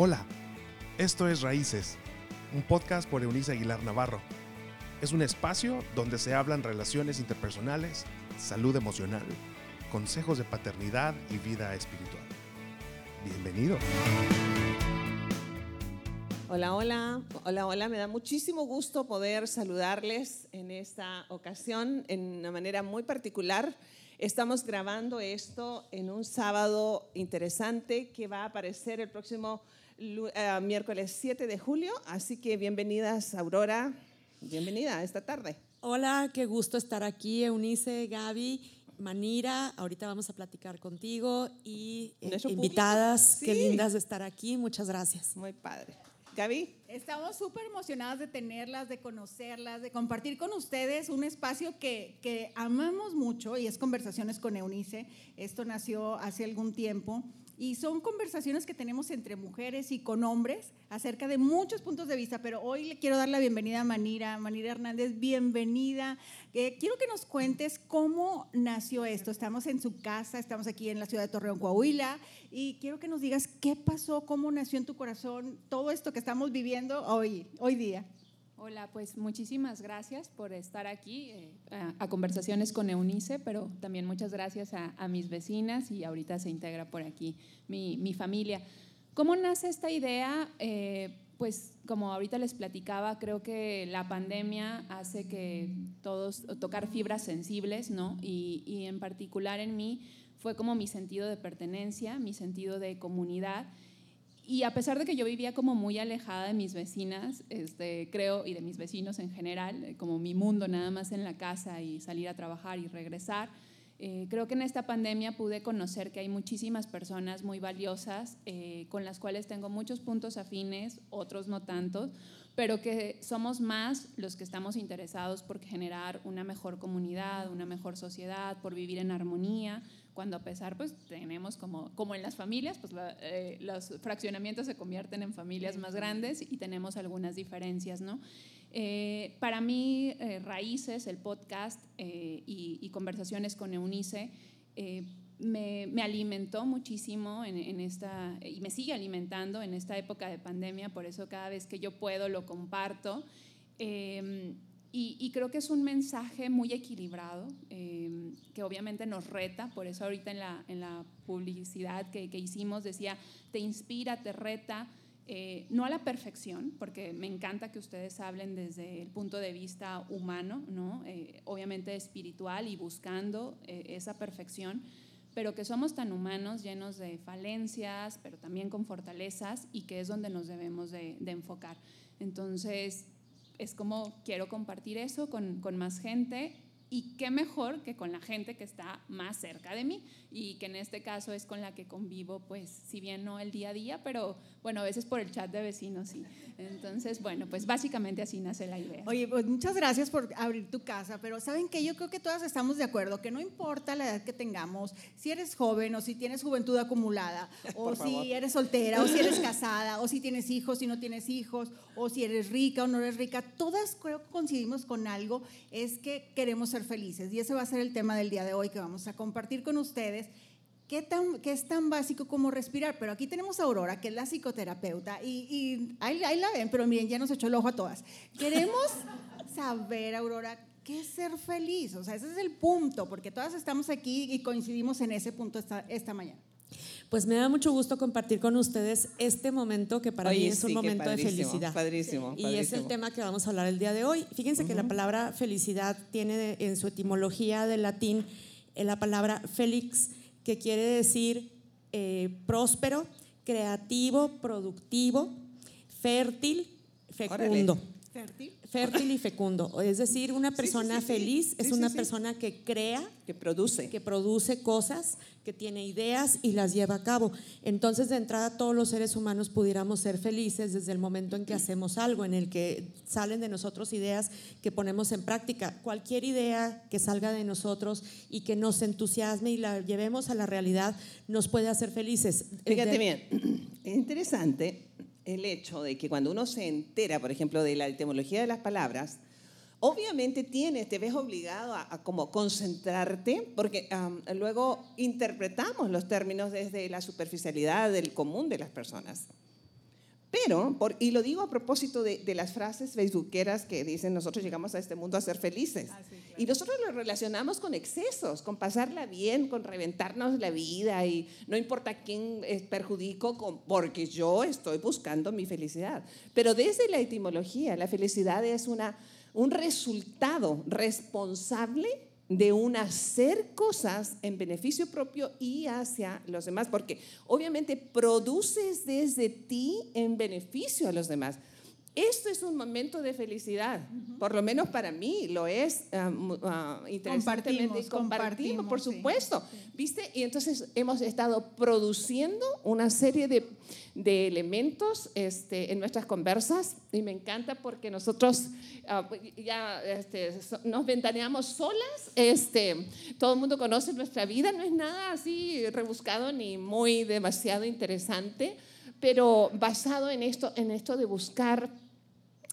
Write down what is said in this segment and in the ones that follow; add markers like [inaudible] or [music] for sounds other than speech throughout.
Hola, esto es Raíces, un podcast por Eunice Aguilar Navarro. Es un espacio donde se hablan relaciones interpersonales, salud emocional, consejos de paternidad y vida espiritual. Bienvenido. Hola, hola, hola, hola. Me da muchísimo gusto poder saludarles en esta ocasión en una manera muy particular. Estamos grabando esto en un sábado interesante que va a aparecer el próximo miércoles 7 de julio. Así que bienvenidas, Aurora. Bienvenida esta tarde. Hola, qué gusto estar aquí, Eunice, Gaby. Manira, ahorita vamos a platicar contigo y eh, invitadas, qué lindas de estar aquí, muchas gracias. Muy padre. Gaby. Estamos súper emocionadas de tenerlas, de conocerlas, de compartir con ustedes un espacio que, que amamos mucho y es Conversaciones con Eunice. Esto nació hace algún tiempo y son conversaciones que tenemos entre mujeres y con hombres acerca de muchos puntos de vista, pero hoy le quiero dar la bienvenida a Manira. Manira Hernández, bienvenida. Eh, quiero que nos cuentes cómo nació esto. Estamos en su casa, estamos aquí en la ciudad de Torreón, Coahuila, y quiero que nos digas qué pasó, cómo nació en tu corazón todo esto que estamos viviendo hoy, hoy día. Hola, pues muchísimas gracias por estar aquí eh, a, Conversaciones con Eunice, pero también muchas gracias a, mis vecinas y ahorita se integra por aquí mi, familia. ¿Cómo nace esta idea? Eh, pues como ahorita les platicaba, creo que la pandemia hace que todos tocar fibras sensibles, ¿no? Y, y en particular en mí fue como mi sentido de pertenencia, mi sentido de comunidad y a pesar de que yo vivía como muy alejada de mis vecinas, este, creo, y de mis vecinos en general, eh, como mi mundo nada más en la casa y salir a trabajar y regresar, eh, creo que en esta pandemia pude conocer que hay muchísimas personas muy valiosas eh, con las cuales tengo muchos puntos afines, otros no tantos, pero que somos más los que estamos interesados por generar una mejor comunidad, una mejor sociedad, por vivir en armonía, cuando a pesar, pues tenemos como, como en las familias, pues eh, los fraccionamientos se convierten en familias más grandes y tenemos algunas diferencias, ¿no? Eh, para mí, eh, Raíces, el podcast y, conversaciones con Eunice, me, me, alimentó muchísimo en, en, esta, y me sigue alimentando en esta época de pandemia, por eso cada vez que yo puedo lo comparto. Y, creo que es un mensaje muy equilibrado, em, que obviamente nos reta, por eso ahorita en la, en la publicidad que, que, hicimos decía, te inspira, te reta, eh, no a la perfección, porque me encanta que ustedes hablen desde el punto de vista humano, ¿no? Eh, obviamente espiritual y buscando eh, esa perfección, pero que somos tan humanos, llenos de falencias, pero también con fortalezas, y que es donde nos debemos de, de enfocar. Entonces, es como quiero compartir eso con, con, más gente y qué mejor que con la gente que está más cerca de mí y que en este caso es con la que convivo, pues si bien no el día a día, pero bueno, a veces por el chat de vecinos sí. Entonces, bueno, pues básicamente así nace la idea. Oye, pues muchas gracias por abrir tu casa, pero ¿saben que Yo creo que todas estamos de acuerdo, que no importa la edad que tengamos, si eres joven o si tienes juventud acumulada, [laughs] o si eres soltera, o si eres [laughs] casada, o si tienes hijos, si no tienes hijos, o si eres rica o no eres rica, todas creo que coincidimos con algo, es que queremos ser felices. Y ese va a ser el tema del día de hoy que vamos a compartir con ustedes ¿Qué, tan, ¿Qué, es tan básico como respirar? Pero aquí tenemos a Aurora, que es la psicoterapeuta, y, y ahí, ahí, la ven, pero miren, ya nos echó el ojo a todas. Queremos [laughs] saber, Aurora, ¿qué es ser feliz? O sea, ese es el punto, porque todas estamos aquí y coincidimos en ese punto esta, esta mañana. Pues me da mucho gusto compartir con ustedes este momento que para mí es un momento de felicidad. Padrísimo, Y es el tema que vamos a hablar el día de hoy. Fíjense que la palabra felicidad tiene en su etimología del latín eh, la palabra félix, que quiere decir eh, próspero, creativo, productivo, fértil, fecundo. ¿Fértil? Fértil y fecundo. Es decir, una persona feliz es una persona que crea, que produce, que produce cosas, que tiene ideas y las lleva a cabo. Entonces, de entrada, todos los seres humanos pudiéramos ser felices desde el momento en que hacemos algo, en el que salen de nosotros ideas que ponemos en práctica. Cualquier idea que salga de nosotros y que nos entusiasme y la llevemos a la realidad nos puede hacer felices. Fíjate bien, [clears throat] es interesante el hecho de que cuando uno se entera, por ejemplo, de la etimología de las palabras, obviamente tienes, te ves obligado a, como concentrarte, porque luego interpretamos los términos desde la superficialidad del común de las personas. Pero, por, y lo digo a propósito de, de, las frases facebookeras que dicen nosotros llegamos a este mundo a ser felices. Ah, sí, claro. Y nosotros lo relacionamos con excesos, con pasarla bien, con reventarnos la vida y no importa quién perjudico con, porque yo estoy buscando mi felicidad. Pero desde la etimología, la felicidad es una, un resultado responsable de un hacer cosas en beneficio propio y hacia los demás, porque obviamente produces desde ti en beneficio a los demás. Esto es un momento de felicidad, por lo menos para mí lo es uh, compartimos, compartimos, por supuesto, sí. ¿viste? Y entonces hemos estado produciendo una serie de, de elementos este, en nuestras conversas y me encanta porque nosotros uh, ya este, nos ventaneamos solas, este, todo el mundo conoce nuestra vida, no es nada así rebuscado ni muy demasiado interesante, pero basado en esto, en esto de buscar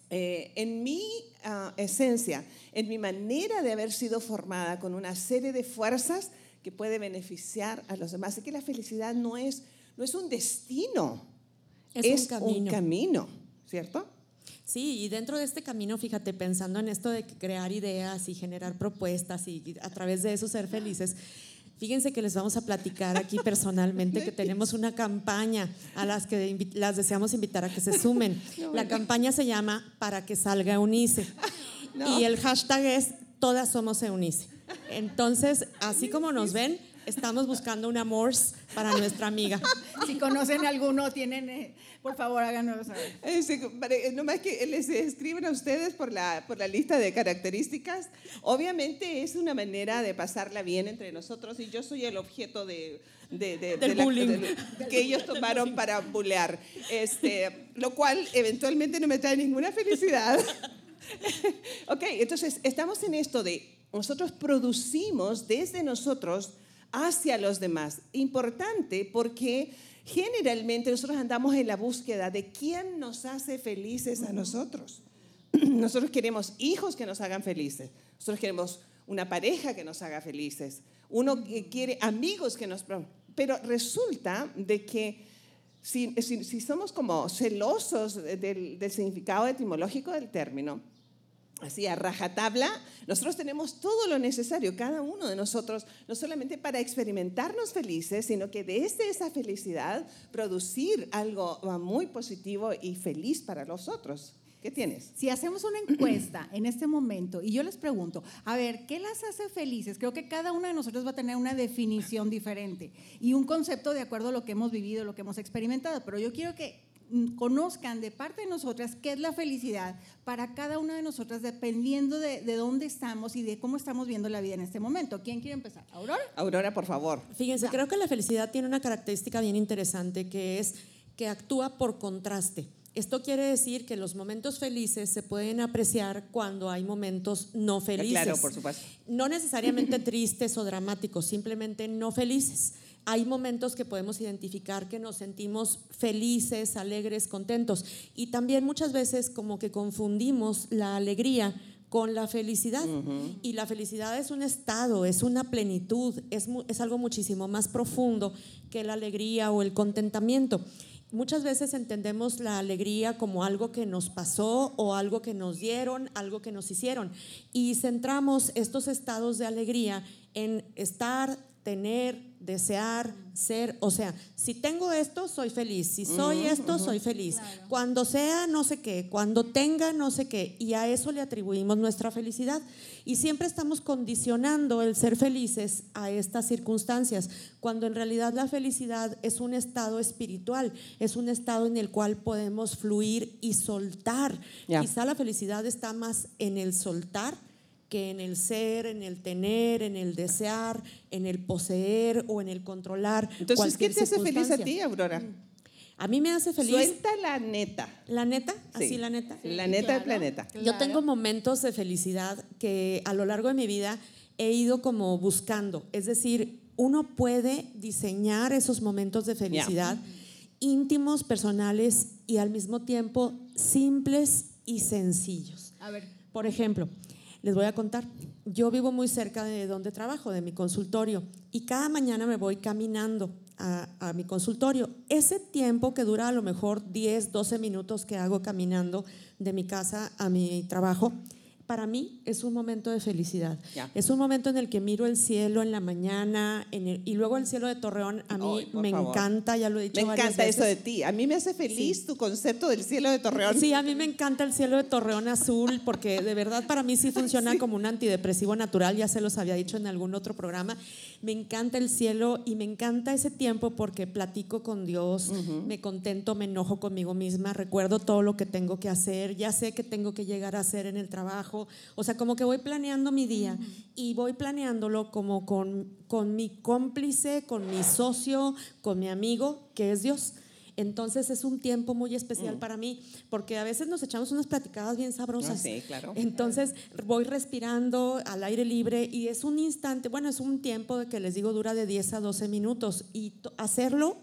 eh, en mi uh, esencia, en mi manera de haber sido formada con una serie de fuerzas que puede beneficiar a los demás. Así que la felicidad no es, no es un destino, es, es un, camino. un camino, ¿cierto? Sí, y dentro de este camino, fíjate, pensando en esto de crear ideas y generar propuestas y a través de eso ser felices, Fíjense que les vamos a platicar aquí personalmente que tenemos una campaña a las que las deseamos invitar a que se sumen. [laughs] La campaña se llama Para que salga Eunice. [laughs] Y el hashtag es Todas somos Eunice. Entonces, así como nos ven, estamos buscando un amor para nuestra amiga. Si conocen alguno, tienen, eh, por favor, háganos saber. Eh, sí, eh, nomás que les escriben a ustedes por la, por la lista de características. Obviamente es una manera de pasarla bien entre nosotros y yo soy el objeto de, de, de, Del de bullying. de- que ellos tomaron para bullear. Este, lo cual eventualmente no me trae ninguna felicidad. [laughs] ok, entonces estamos en esto de nosotros producimos desde nosotros hacia los demás. Importante porque generalmente nosotros andamos en la búsqueda de quién nos hace felices a nosotros. [clears throat] Nosotros queremos hijos que nos hagan felices. Nosotros queremos una pareja que nos haga felices. Uno quiere amigos que nos... Pero resulta de que si, si, si somos como celosos del, del significado etimológico del término, así a rajatabla, nosotros tenemos todo lo necesario, cada uno de nosotros, no solamente para experimentarnos felices, sino que desde esa felicidad producir algo muy positivo y feliz para los otros. ¿Qué tienes? Si hacemos una encuesta en este momento y yo les pregunto, a ver, ¿qué las hace felices? Creo que cada uno de nosotros va a tener una definición diferente y un concepto de acuerdo a lo que hemos vivido, lo que hemos experimentado, pero yo quiero que conozcan de parte de nosotras qué es la felicidad para cada una de nosotras, dependiendo de, de, dónde estamos y de cómo estamos viendo la vida en este momento. ¿Quién quiere empezar? ¿Aurora? Aurora, por favor. Fíjense, creo que la felicidad tiene una característica bien interesante que es que actúa por contraste. Esto quiere decir que los momentos felices se pueden apreciar cuando hay momentos no felices. Claro, por supuesto. No necesariamente [laughs] tristes o dramáticos, simplemente no felices hay momentos que podemos identificar que nos sentimos felices, alegres, contentos. Y también muchas veces como que confundimos la alegría con la felicidad. Uh -huh. Y la felicidad es un estado, es una plenitud, es, es algo muchísimo más profundo que la alegría o el contentamiento. Muchas veces entendemos la alegría como algo que nos pasó o algo que nos dieron, algo que nos hicieron. Y centramos estos estados de alegría en estar, tener, desear, ser, o sea, si tengo esto, soy feliz, si soy esto, uh -huh. soy feliz, claro. cuando sea no sé qué, cuando tenga no sé qué, y a eso le atribuimos nuestra felicidad. Y siempre estamos condicionando el ser felices a estas circunstancias, cuando en realidad la felicidad es un estado espiritual, es un estado en el cual podemos fluir y soltar. Yeah. Quizá la felicidad está más en el soltar que en el ser, en el tener, en el desear, en el poseer o en el controlar. Entonces, ¿qué te hace feliz a ti, Aurora? A mí me hace feliz. Suelta la neta. ¿La neta? Sí. ¿Así la neta? Sí, la neta claro, del planeta. Claro. Yo tengo momentos de felicidad que a lo largo de mi vida he ido como buscando. Es decir, uno puede diseñar esos momentos de felicidad yeah. íntimos, personales y al mismo tiempo simples y sencillos. A ver. Por ejemplo, les voy a contar. Yo vivo muy cerca de donde trabajo, de mi consultorio, y cada mañana me voy caminando a, mi consultorio. Ese tiempo que dura a lo mejor 10, 12 minutos que hago caminando de mi casa a mi trabajo, para mí es un momento de felicidad. Es un momento en el que miro el cielo en la mañana en el- y luego el cielo de Torreón a mí me favor. encanta, ya lo he dicho Me varias encanta eso de ti. A mí me hace feliz tu concepto del cielo de Torreón. Sí, a mí me encanta el cielo de Torreón azul porque de verdad para mí sí [laughs] funciona como un antidepresivo natural, ya se los había dicho en algún otro programa. Me encanta el cielo y me encanta ese tiempo porque platico con Dios, me contento, me enojo conmigo misma, recuerdo todo lo que tengo que hacer, ya sé que tengo que llegar a hacer en el trabajo, o sea, como que voy planeando mi día y voy planeándolo como con, con mi cómplice, con mi socio, con mi amigo, que es Dios. Entonces es un tiempo muy especial para mí, porque a veces nos echamos unas platicadas bien sabrosas. Ah, sí, claro. Entonces voy respirando al aire libre y es un instante, bueno, es un tiempo que les digo dura de 10 a 12 minutos y hacerlo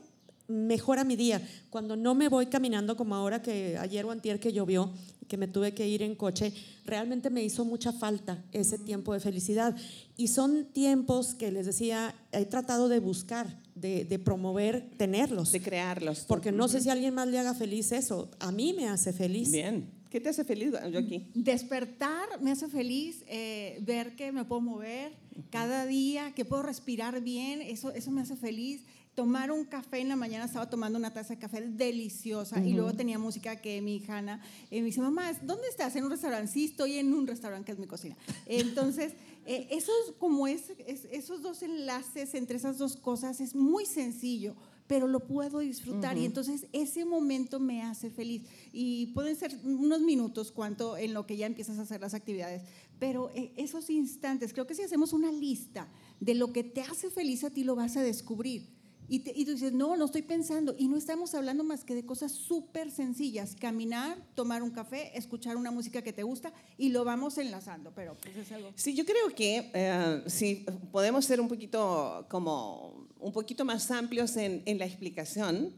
mejora mi día. Cuando no me voy caminando como ahora que ayer o antier que llovió, que me tuve que ir en coche, realmente me hizo mucha falta ese tiempo de felicidad. Y son tiempos que les decía, he tratado de buscar, de, de promover, tenerlos. De crearlos. Porque no sé si a alguien más le haga feliz eso. A mí me hace feliz. Bien. ¿Qué te hace feliz, Joaquín? Despertar me hace feliz, eh, ver que me puedo mover cada día, que puedo respirar bien, eso, eso me hace feliz. Tomar un café en la mañana, estaba tomando una taza de café deliciosa y luego tenía música que mi hija Ana eh, me dice, mamá, ¿dónde estás? ¿En un restaurante? Sí, estoy en un restaurante que es mi cocina. Entonces, eh, esos, como es, es- esos dos enlaces entre esas dos cosas es muy sencillo pero lo puedo disfrutar y entonces ese momento me hace feliz. Y pueden ser unos minutos cuanto en lo que ya empiezas a hacer las actividades, pero eh, esos instantes, creo que si hacemos una lista de lo que te hace feliz a ti, lo vas a descubrir. Y, te- y tú dices, no, no estoy pensando. Y no estamos hablando más que de cosas súper sencillas. Caminar, tomar un café, escuchar una música que te gusta y lo vamos enlazando. Pero pues es algo... Sí, yo creo que eh, si podemos ser un poquito como un poquito más amplios en, en la explicación,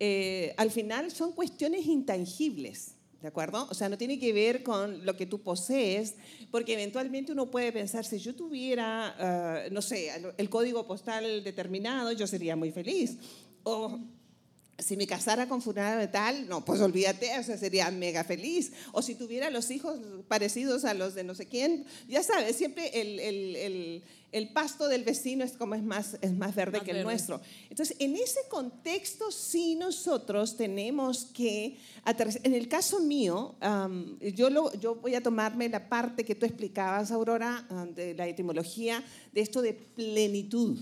eh, al final son cuestiones intangibles. ¿De acuerdo? O sea, no tiene que ver con lo que tú posees, porque eventualmente uno puede pensar, si yo tuviera, eh, no sé, el código postal determinado, yo sería muy feliz. O si me casara con fulano de tal, no, pues olvídate, o sea, sería mega feliz. O si tuviera los hijos parecidos a los de no sé quién, ya sabes, siempre el, el, el, el pasto del vecino es como es más, es más verde Más que el verde. nuestro. Entonces, en ese contexto sí nosotros tenemos que, en el caso mío, am, yo, lo, yo voy a tomarme la parte que tú explicabas, Aurora, de la etimología, de esto de plenitud.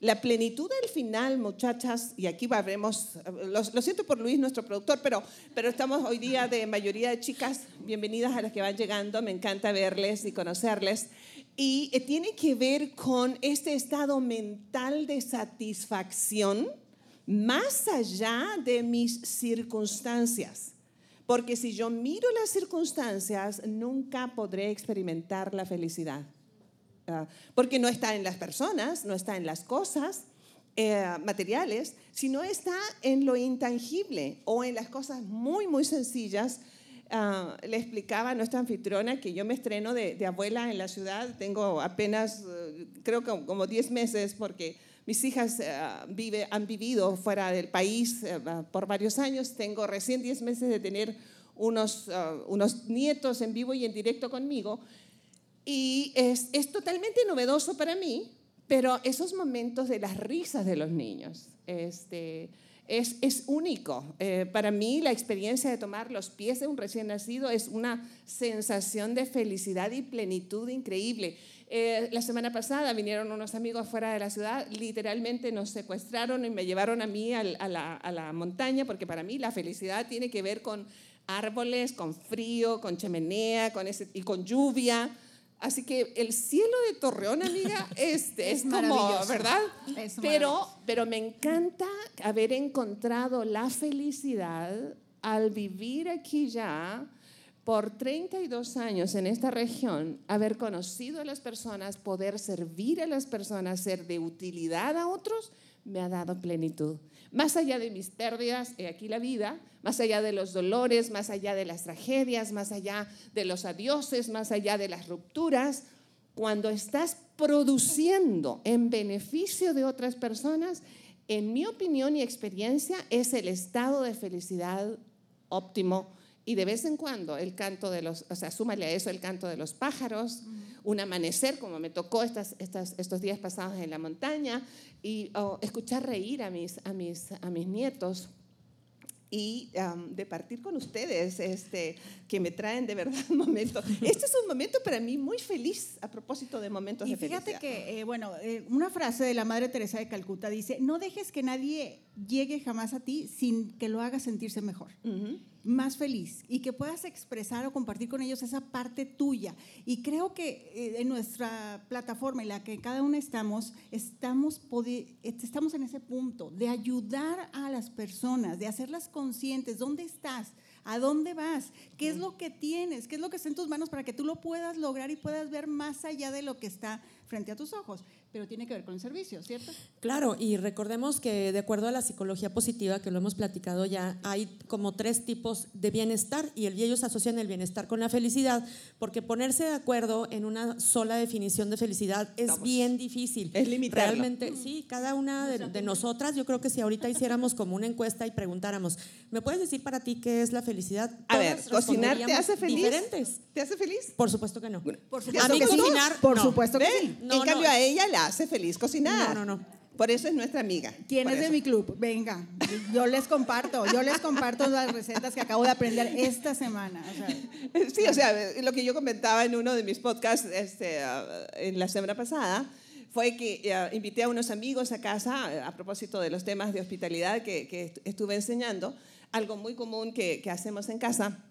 La plenitud al final, muchachas, y aquí veremos, lo, lo siento por Luis, nuestro productor, pero, pero estamos hoy día de mayoría de chicas, bienvenidas a las que van llegando, me encanta verles y conocerles, y eh, tiene que ver con este estado mental de satisfacción más allá de mis circunstancias. Porque si yo miro las circunstancias, nunca podré experimentar la felicidad. Ah, porque no está en las personas, no está en las cosas eh, materiales, sino está en lo intangible o en las cosas muy, muy sencillas. Ah, le explicaba a nuestra anfitriona que yo me estreno de, de abuela en la ciudad, tengo apenas, eh, creo que como 10 meses, porque mis hijas eh, vive, han vivido fuera del país eh, por varios años, tengo recién 10 meses de tener unos, ah, unos nietos en vivo y en directo conmigo, y es, es totalmente novedoso para mí, pero esos momentos de las risas de los niños este, es, es único. Eh, para mí la experiencia de tomar los pies de un recién nacido es una sensación de felicidad y plenitud increíble. Eh, la semana pasada vinieron unos amigos fuera de la ciudad, literalmente nos secuestraron y me llevaron a mí al- a, la, a la montaña, porque para mí la felicidad tiene que ver con árboles, con frío, con chimenea con ese, y con lluvia. Así que el cielo de Torreón, amiga, [laughs] este, es, Es como. ¿verdad? Es pero, pero me encanta haber encontrado la felicidad al vivir aquí ya por 32 años en esta región, haber conocido a las personas, poder servir a las personas, ser de utilidad a otros, me ha dado plenitud. Más allá de mis pérdidas, he aquí la vida, más allá de los dolores, más allá de las tragedias, más allá de los adioses, más allá de las rupturas, cuando estás produciendo en beneficio de otras personas, en mi opinión y experiencia, es el estado de felicidad óptimo. Y de vez en cuando el canto de los, o sea, súmale a eso el canto de los pájaros, un amanecer como me tocó estas, estas, estos días pasados en la montaña, y escuchar reír a mis, a, mis, a mis nietos y de partir con ustedes, este, que me traen de verdad momentos. Este es un momento para mí muy feliz a propósito de momentos y de felicidad. fíjate que, eh, bueno, eh, una frase de la Madre Teresa de Calcuta dice, no dejes que nadie llegue jamás a ti sin que lo haga sentirse mejor más feliz y que puedas expresar o compartir con ellos esa parte tuya. Y creo que eh, en nuestra plataforma en la que cada uno estamos, estamos, estamos en ese punto de ayudar a las personas, de hacerlas conscientes, ¿dónde estás? ¿A dónde vas? ¿Qué es lo que tienes? ¿Qué es lo que está en tus manos para que tú lo puedas lograr y puedas ver más allá de lo que está frente a tus ojos? Pero tiene que ver con el servicio, ¿cierto? Claro, y recordemos que de acuerdo a la psicología positiva, que lo hemos platicado ya, hay como tres tipos de bienestar y ellos asocian el bienestar con la felicidad, porque ponerse de acuerdo en una sola definición de felicidad es bien difícil. Es limitarlo. Realmente, sí, cada una de, nosotras, yo creo que si ahorita hiciéramos como una encuesta y preguntáramos, ¿me puedes decir para ti qué es la felicidad? A ver, ¿cocinar te hace feliz? Diferentes. ¿Te hace feliz? Por supuesto que no. Por supuesto a mí cocinar, por supuesto que sí. en cambio, a ella la hace feliz cocinar. No, no, no. Por eso es nuestra amiga. ¿Quién es de mi club? Venga, yo les comparto, yo les comparto las recetas que acabo de aprender esta semana. [laughs] sí, o sea, lo que yo comentaba en uno de mis podcasts este, uh, en la semana pasada fue que uh, invité a unos amigos a casa uh, a propósito de los temas de hospitalidad que, estuve enseñando, algo muy común que, hacemos en casa.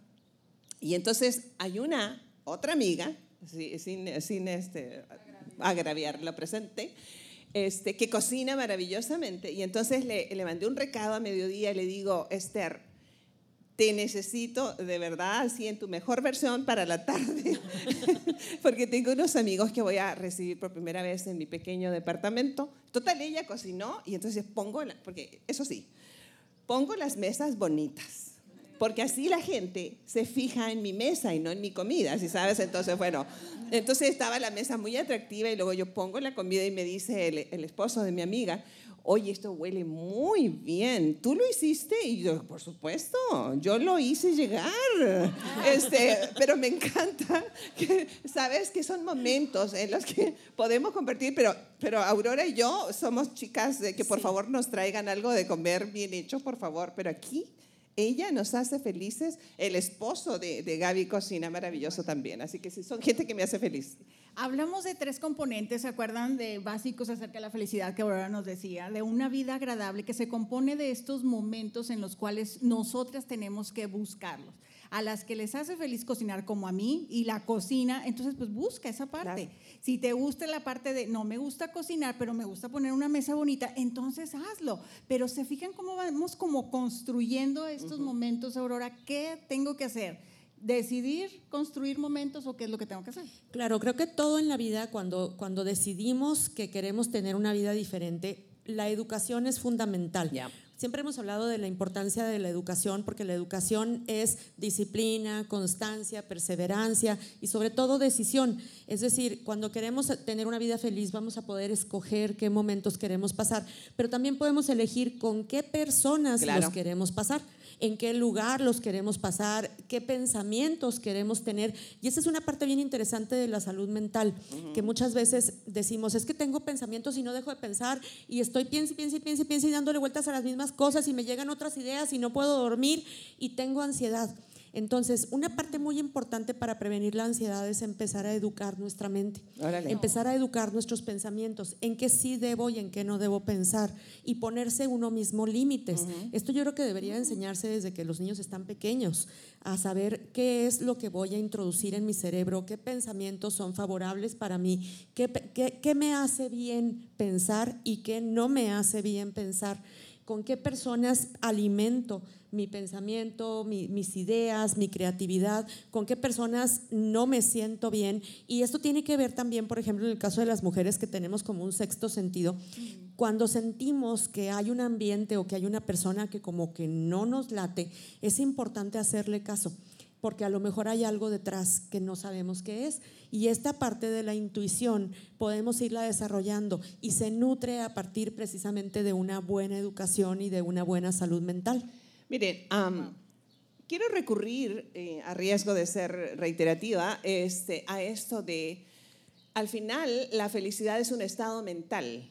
Y entonces hay una, otra amiga, sin, sin este, agraviar lo presente, este, que cocina maravillosamente. Y entonces le, le mandé un recado a mediodía y le digo, Esther, te necesito de verdad así en tu mejor versión para la tarde, [laughs] porque tengo unos amigos que voy a recibir por primera vez en mi pequeño departamento. Total, ella cocinó y entonces pongo, porque eso sí, pongo las mesas bonitas porque así la gente se fija en mi mesa y no en mi comida, si sabes? Entonces, bueno, entonces estaba la mesa muy atractiva y luego yo pongo la comida y me dice el, esposo de mi amiga, oye, esto huele muy bien, ¿tú lo hiciste? Y yo, por supuesto, yo lo hice llegar, este, pero me encanta, que, ¿sabes? Que son momentos en los que podemos compartir, pero, pero Aurora y yo somos chicas de que por favor nos traigan algo de comer bien hecho, por favor, pero aquí ella nos hace felices. El esposo de, de Gaby cocina maravilloso también. Así que sí, son gente que me hace feliz. Hablamos de tres componentes, ¿se acuerdan? De básicos acerca de la felicidad que Aurora nos decía, de una vida agradable que se compone de estos momentos en los cuales nosotras tenemos que buscarlos a las que les hace feliz cocinar como a mí y la cocina, entonces pues busca esa parte. Si te gusta la parte de no me gusta cocinar, pero me gusta poner una mesa bonita, entonces hazlo. Pero se fijan cómo vamos como construyendo estos momentos, Aurora, ¿qué tengo que hacer? decidir construir momentos o qué es lo que tengo que hacer. Claro, creo que todo en la vida, cuando, cuando decidimos que queremos tener una vida diferente, la educación es fundamental. Siempre hemos hablado de la importancia de la educación porque la educación es disciplina, constancia, perseverancia y sobre todo decisión. Es decir, cuando queremos tener una vida feliz vamos a poder escoger qué momentos queremos pasar, pero también podemos elegir con qué personas los queremos pasar en qué lugar los queremos pasar, qué pensamientos queremos tener. Y esa es una parte bien interesante de la salud mental, que muchas veces decimos, es que tengo pensamientos y no dejo de pensar y estoy piensa y piensa y piensa y piensa y dándole vueltas a las mismas cosas y me llegan otras ideas y no puedo dormir y tengo ansiedad. Entonces, una parte muy importante para prevenir la ansiedad es empezar a educar nuestra mente, empezar a educar nuestros pensamientos, en qué sí debo y en qué no debo pensar y ponerse uno mismo límites. Esto yo creo que debería enseñarse desde que los niños están pequeños, a saber qué es lo que voy a introducir en mi cerebro, qué pensamientos son favorables para mí, qué, qué me hace bien pensar y qué no me hace bien pensar, con qué personas alimento mi pensamiento, mis ideas, mi creatividad, con qué personas no me siento bien. Y esto tiene que ver también, por ejemplo, en el caso de las mujeres que tenemos como un sexto sentido, cuando sentimos que hay un ambiente o que hay una persona que como que no nos late, es importante hacerle caso porque a lo mejor hay algo detrás que no sabemos qué es. Y esta parte de la intuición podemos irla desarrollando y se nutre a partir precisamente de una buena educación y de una buena salud mental. Miren, quiero recurrir, eh, a riesgo de ser reiterativa, este, a esto de, al final, la felicidad es un estado mental.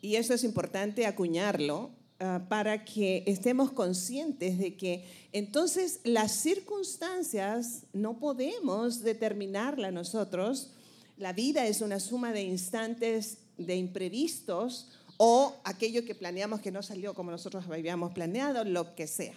Y eso es importante acuñarlo Ah, para que estemos conscientes de que entonces las circunstancias no podemos determinarlas nosotros. La vida es una suma de instantes, de imprevistos o aquello que planeamos que no salió como nosotros habíamos planeado, lo que sea.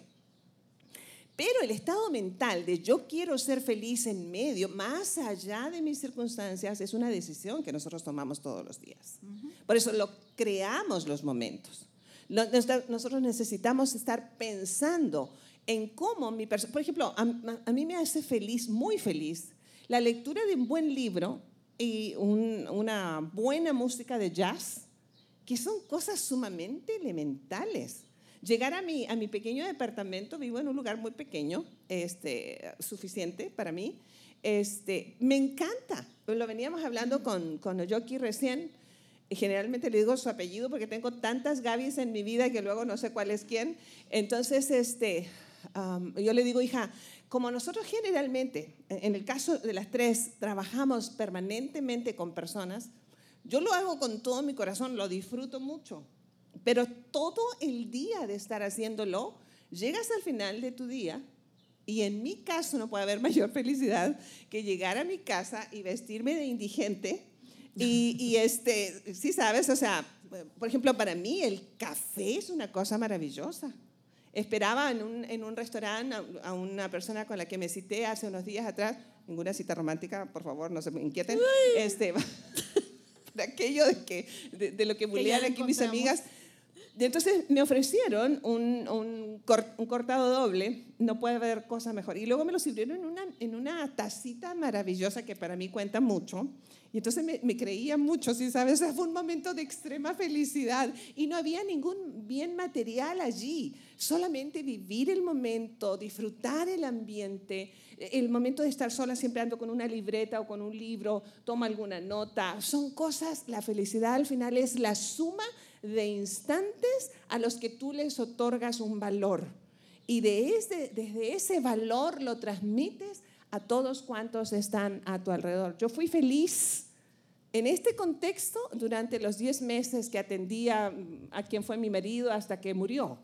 Pero el estado mental de yo quiero ser feliz en medio, más allá de mis circunstancias, es una decisión que nosotros tomamos todos los días. Por eso lo creamos los momentos. Nosotros necesitamos estar pensando en cómo mi persona, por ejemplo, a, mí me hace feliz, muy feliz, la lectura de un buen libro y una buena música de jazz, que son cosas sumamente elementales. Llegar a mi, a mi pequeño departamento, vivo en un lugar muy pequeño, este, suficiente para mí, este, me encanta. Lo veníamos hablando con, con Oyoki recién generalmente le digo su apellido porque tengo tantas Gabis en mi vida que luego no sé cuál es quién. Entonces, este, yo le digo, hija, como nosotros generalmente, en el caso de las tres, trabajamos permanentemente con personas, yo lo hago con todo mi corazón, lo disfruto mucho, pero todo el día de estar haciéndolo, llegas al final de tu día y en mi caso no puede haber [laughs] mayor felicidad que llegar a mi casa y vestirme de indigente y, este, sí sabes, o sea, por ejemplo, para mí el café es una cosa maravillosa. Esperaba en un, en un restaurante a, una persona con la que me cité hace unos días atrás, ninguna cita romántica, por favor, no se me inquieten, este, [laughs] de aquello de, que, de, lo que bulean aquí mis amigas. Y entonces me ofrecieron un, un, un, cortado doble, no puede haber cosa mejor. Y luego me lo sirvieron en una, en una tacita maravillosa que para mí cuenta mucho. Y entonces me, creía mucho, si sabes, [laughs] fue un momento de extrema felicidad y no había ningún bien material allí, solamente vivir el momento, disfrutar el ambiente, el momento de estar sola siempre ando con una libreta o con un libro, toma alguna nota, son cosas, la felicidad al final es la suma de instantes a los que tú les otorgas un valor. Y de desde ese valor lo transmites a todos cuantos están a tu alrededor. Yo fui feliz en este contexto durante los 10 meses que atendía a quien fue mi marido hasta que murió.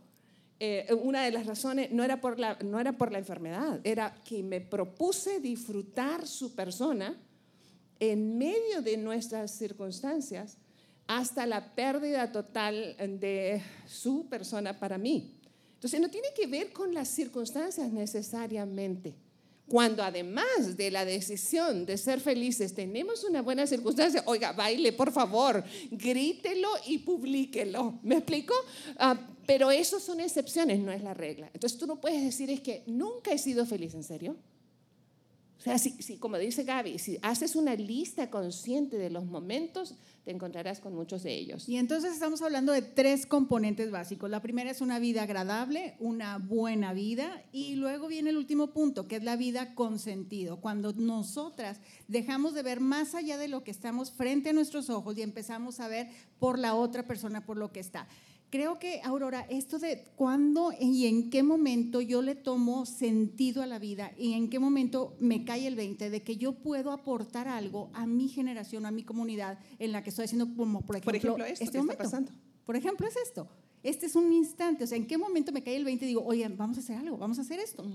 Eh, una de las razones no era, por la, no era por la enfermedad, era que me propuse disfrutar su persona en medio de nuestras circunstancias hasta la pérdida total de su persona para mí. Entonces no tiene que ver con las circunstancias necesariamente. Cuando además de la decisión de ser felices tenemos una buena circunstancia, oiga, baile, por favor, grítelo y publíquelo. ¿Me explico? Ah, pero eso son excepciones, no es la regla. Entonces tú no puedes decir es que nunca he sido feliz, ¿en serio? O sea, si, como dice Gaby, si haces una lista consciente de los momentos, te encontrarás con muchos de ellos. Y entonces estamos hablando de tres componentes básicos. La primera es una vida agradable, una buena vida, y luego viene el último punto, que es la vida con sentido. Cuando nosotras dejamos de ver más allá de lo que estamos frente a nuestros ojos y empezamos a ver por la otra persona, por lo que está. Creo que, Aurora, esto de cuándo y en qué momento yo le tomo sentido a la vida y en qué momento me cae el 20 de que yo puedo aportar algo a mi generación, a mi comunidad en la que estoy haciendo, como por ejemplo, este momento. pasando. Por ejemplo, es esto. Este es un instante, o sea, ¿en qué momento me cae el 20 y digo, oye, vamos a hacer algo, vamos a hacer esto?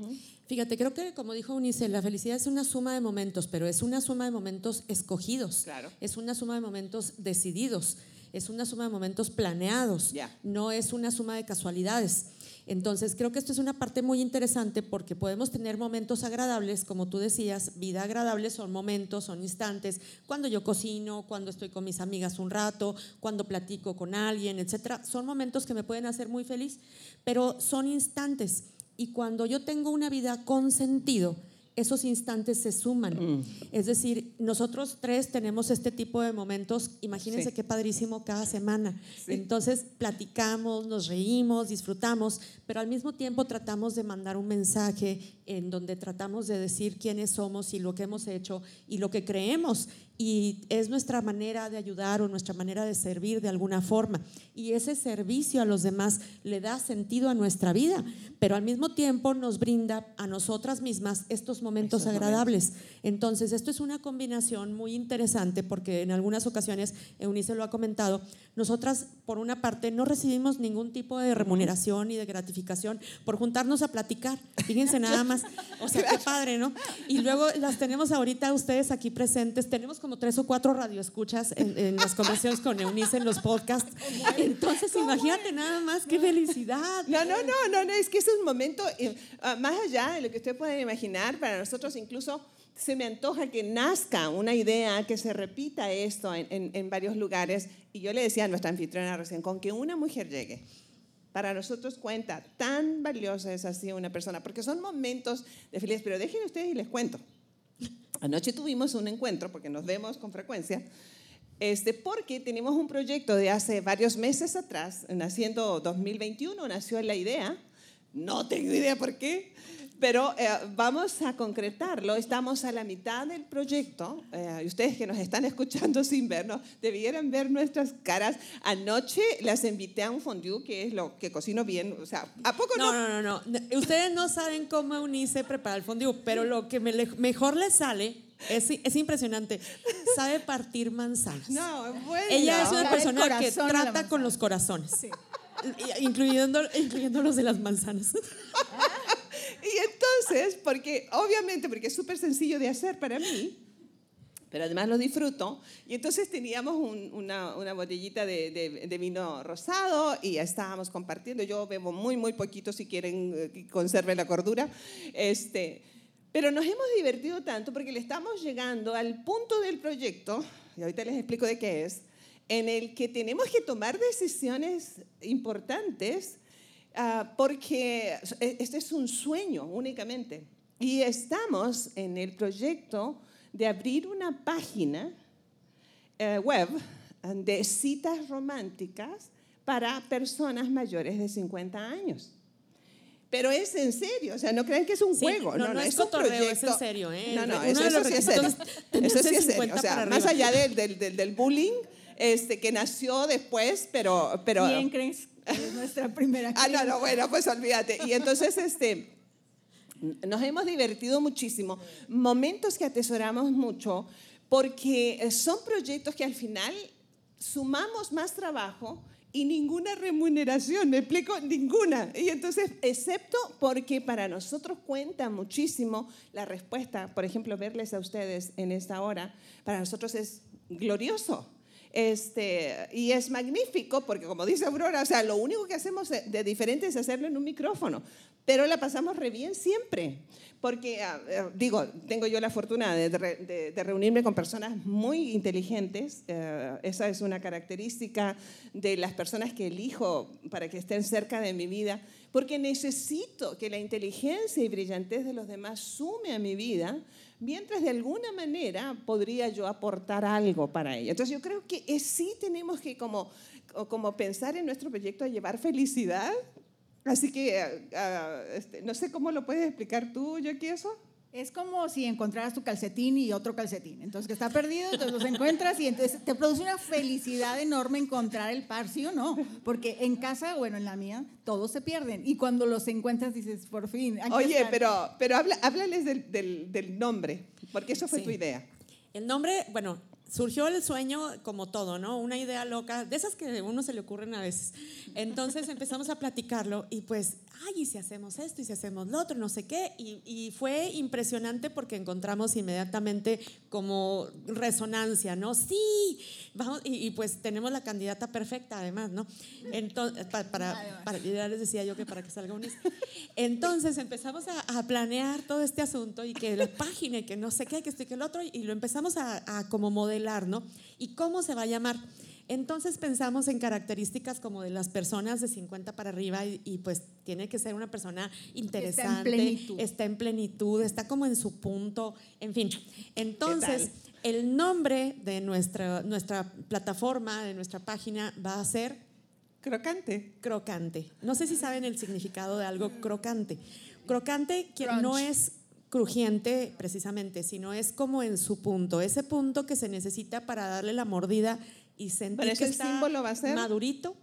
Fíjate, creo que como dijo Unice, la felicidad es una suma de momentos, pero es una suma de momentos escogidos. Claro. Es una suma de momentos decididos es una suma de momentos planeados, no es una suma de casualidades. Entonces, creo que esto es una parte muy interesante porque podemos tener momentos agradables, como tú decías, vida agradable son momentos, son instantes, cuando yo cocino, cuando estoy con mis amigas un rato, cuando platico con alguien, etcétera. Son momentos que me pueden hacer muy feliz, pero son instantes. Y cuando yo tengo una vida con sentido, esos instantes se suman. Mm. Es decir, nosotros tres tenemos este tipo de momentos, imagínense Sí. qué padrísimo cada semana. Sí. Entonces platicamos, nos reímos, disfrutamos, pero al mismo tiempo tratamos de mandar un mensaje en donde tratamos de decir quiénes somos y lo que hemos hecho y lo que creemos. Y es nuestra manera de ayudar o nuestra manera de servir de alguna forma. Y ese servicio a los demás le da sentido a nuestra vida, pero al mismo tiempo nos brinda a nosotras mismas estos momentos Esos agradables. Entonces, esto es una combinación muy interesante porque en algunas ocasiones, Eunice lo ha comentado, nosotras por una parte no recibimos ningún tipo de remuneración ni de gratificación por juntarnos a platicar. Fíjense nada más, [laughs] o sea, qué padre, ¿no? Y luego las tenemos ahorita ustedes aquí presentes, tenemos como tres o cuatro radioescuchas en, en las conversaciones con Eunice en los podcasts. Entonces, imagínate nada más, qué felicidad. No, no, no, no, no, es que es un momento eh, ah, más allá de lo que ustedes pueden imaginar, para nosotros incluso se me antoja que nazca una idea, que se repita esto en, en- en varios lugares. Y yo le decía a nuestra anfitriona recién, con que una mujer llegue, para nosotros cuenta, tan valiosa es así una persona, porque son momentos de felicidad, pero déjenme ustedes y les cuento. Anoche tuvimos un encuentro, porque nos vemos con frecuencia, este, porque tenemos un proyecto de hace varios meses atrás, naciendo 2021, nació la idea, no tengo idea por qué, pero eh, vamos a concretarlo, estamos a la mitad del proyecto, eh, y ustedes que nos están escuchando [laughs] sin vernos, debieran ver nuestras caras. Anoche las invité a un fondue, que es lo que cocino bien, o sea, ¿a poco no? No, no, no, no. Ustedes no saben cómo Eunice prepara el fondue, pero lo que me le- mejor le sale es, es impresionante. Sabe partir manzanas. No, bueno. Ella es una persona que trata con los corazones, Y- incluyendo, incluyendo los de las manzanas. [laughs] Entonces, porque obviamente, porque es súper sencillo de hacer para mí, pero además lo disfruto, y entonces teníamos un- una, una botellita de, de- de vino rosado y ya estábamos compartiendo. Yo bebo muy, muy poquito si quieren eh, que conserve la cordura. Este, pero nos hemos divertido tanto porque le estamos llegando al punto del proyecto, y ahorita les explico de qué es, en el que tenemos que tomar decisiones importantes ah, porque este es un sueño únicamente. Y estamos en el proyecto de abrir una página eh, web de citas románticas para personas mayores de 50 años. Pero es en serio, o sea, no crean que es un Sí, juego. no, No, no es un cotorreo, es proyecto. en serio, ¿eh? No, no, eso, [laughs] eso sí es serio. es Eso sí es 50 serio. O sea, más allá del, del, del, bullying, este, que nació después, pero... pero ¿Quién crees es nuestra primera Ah, no, no, bueno, pues olvídate. Y entonces, este, nos hemos divertido muchísimo. Momentos que atesoramos mucho, porque son proyectos que al final sumamos más trabajo y ninguna remuneración, me explico, ninguna. Y entonces, excepto porque para nosotros cuenta muchísimo la respuesta, por ejemplo, verles a ustedes en esta hora, para nosotros es glorioso. Este, y es magnífico porque, como dice Aurora, o sea, lo único que hacemos de, diferente es hacerlo en un micrófono, pero la pasamos re bien siempre. Porque, ah, eh, digo, tengo yo la fortuna de reunirme con personas muy inteligentes. eh, esa es una característica de las personas que elijo para que estén cerca de mi vida, porque necesito que la inteligencia y brillantez de los demás sume a mi vida, mientras de alguna manera podría yo aportar algo para ella. Entonces yo creo que sí tenemos que como, como pensar en nuestro proyecto a llevar felicidad. Así que ah, ah, este, no sé cómo lo puedes explicar tú, Jackie, eso. Es como si encontraras tu calcetín y otro calcetín. Entonces, que está perdido, entonces los encuentras y entonces te produce una felicidad enorme encontrar el par, ¿sí o no? Porque en casa, bueno, en la mía, todos se pierden. Y cuando los encuentras dices, por fin. Oye, están. pero, pero habla, háblales del, del- del nombre, porque eso fue Sí. tu idea. El nombre, bueno, surgió el sueño como todo, ¿no? Una idea loca, de esas que a uno se le ocurren a veces. Entonces empezamos a platicarlo y pues, ay, y si hacemos esto y si hacemos lo otro, no sé qué. Y, y fue impresionante porque encontramos inmediatamente como resonancia, ¿no? Sí, vamos, y, y pues tenemos la candidata perfecta además, ¿no? Entonces, para, para, para- ya les decía yo que para que salga un Entonces empezamos a, a planear todo este asunto y que la página y que no sé qué, que esto y que el otro, y lo empezamos a, a como modelar, ¿no? ¿Y cómo se va a llamar? Entonces pensamos en características como de las personas de 50 para arriba y, pues tiene que ser una persona interesante, está en, plenitud. está en plenitud, está como en su punto, en fin. Entonces, el nombre de nuestra, nuestra plataforma, de nuestra página va a ser... Crocante. Crocante. No sé si saben el significado de algo crocante. Crocante que no es crujiente precisamente, sino es como en su punto, ese punto que se necesita para darle la mordida y sentir que el símbolo va a ser madurito.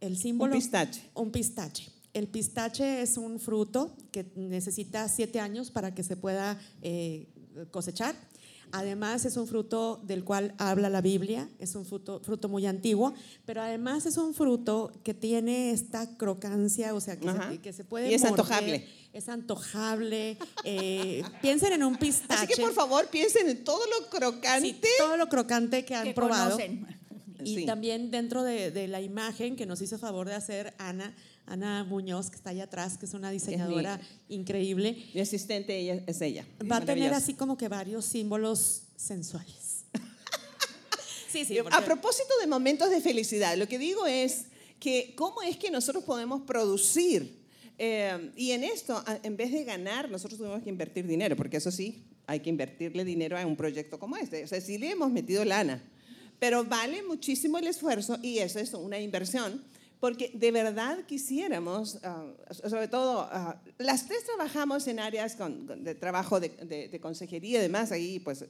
El símbolo un pistache. Un pistache. El pistache es un fruto que necesita siete años para que se pueda eh, cosechar. Además es un fruto del cual habla la Biblia, es un fruto, fruto muy antiguo, pero además es un fruto que tiene esta crocancia, o sea, que, se, que se, puede... Y es antojable. Es antojable. Eh, piensen en un pistache. Así que por favor piensen en todo lo crocante. todo lo crocante que han probado. Y también dentro de, de la imagen que nos hizo favor de hacer Ana, Ana Muñoz, que está allá atrás, que es una diseñadora increíble. Mi asistente ella, es ella. Va a tener así como que varios símbolos sensuales. [laughs] sí, sí. A propósito de momentos de felicidad, lo que digo es que cómo es que nosotros podemos producir. Eh, y en esto, en vez de ganar, nosotros tenemos que invertir dinero, porque eso sí, hay que invertirle dinero a un proyecto como este. O sea, sí le hemos metido lana, pero vale muchísimo el esfuerzo y eso es una inversión porque de verdad quisiéramos, ah, sobre todo, ah, las tres trabajamos en áreas de trabajo de, consejería y demás, ahí pues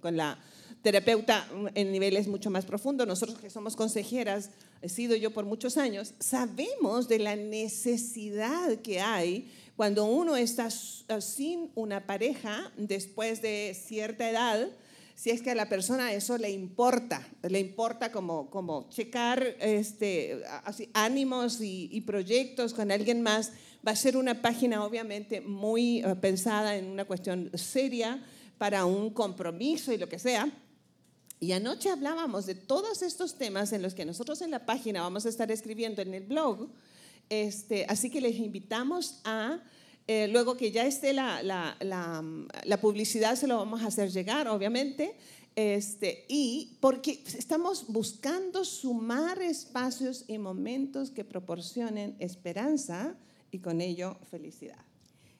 con la terapeuta en niveles mucho más profundos, nosotros que somos consejeras, he sido yo por muchos años, sabemos de la necesidad que hay cuando uno está sin una pareja después de cierta edad, si es que a la persona eso le importa, le importa como, como checar este, así, ánimos y, proyectos con alguien más, va a ser una página obviamente muy eh, pensada en una cuestión seria para un compromiso y lo que sea. Y anoche hablábamos de todos estos temas en los que nosotros en la página vamos a estar escribiendo en el blog. Este, así que les invitamos a eh, luego que ya esté la, la, la, publicidad, se lo vamos a hacer llegar, obviamente. Este, y porque estamos buscando sumar espacios y momentos que proporcionen esperanza y con ello felicidad.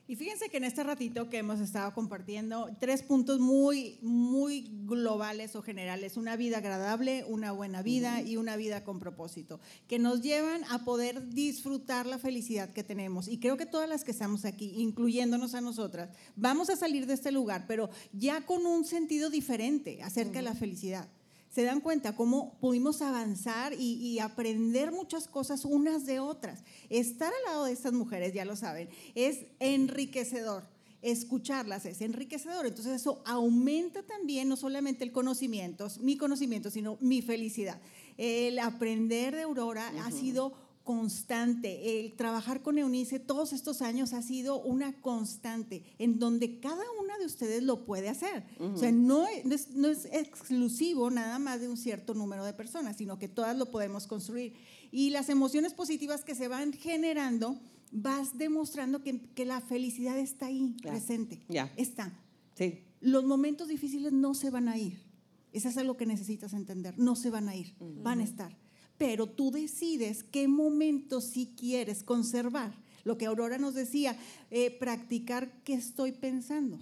Y fíjense que en este ratito que hemos estado compartiendo, tres puntos muy, muy globales o generales, una vida agradable, una buena vida y una vida con propósito, que nos llevan a poder disfrutar la felicidad que tenemos. Y creo que todas las que estamos aquí, incluyéndonos a nosotras, vamos a salir de este lugar, pero ya con un sentido diferente acerca de la felicidad se dan cuenta cómo pudimos avanzar y, aprender muchas cosas unas de otras. Estar al lado de estas mujeres, ya lo saben, es enriquecedor. Escucharlas es enriquecedor. Entonces eso aumenta también no solamente el conocimiento, mi conocimiento, sino mi felicidad. El aprender de Aurora ha sido constante. El trabajar con Eunice todos estos años ha sido una constante en donde cada una de ustedes lo puede hacer. O sea, no es, no es, exclusivo nada más de un cierto número de personas, sino que todas lo podemos construir. Y las emociones positivas que se van generando, vas demostrando que, que la felicidad está ahí, presente. Ya. Está. Sí. Los momentos difíciles no se van a ir. Eso es algo que necesitas entender. No se van a ir, van a estar pero tú decides qué momento sí quieres conservar. Lo que Aurora nos decía, eh, practicar qué estoy pensando.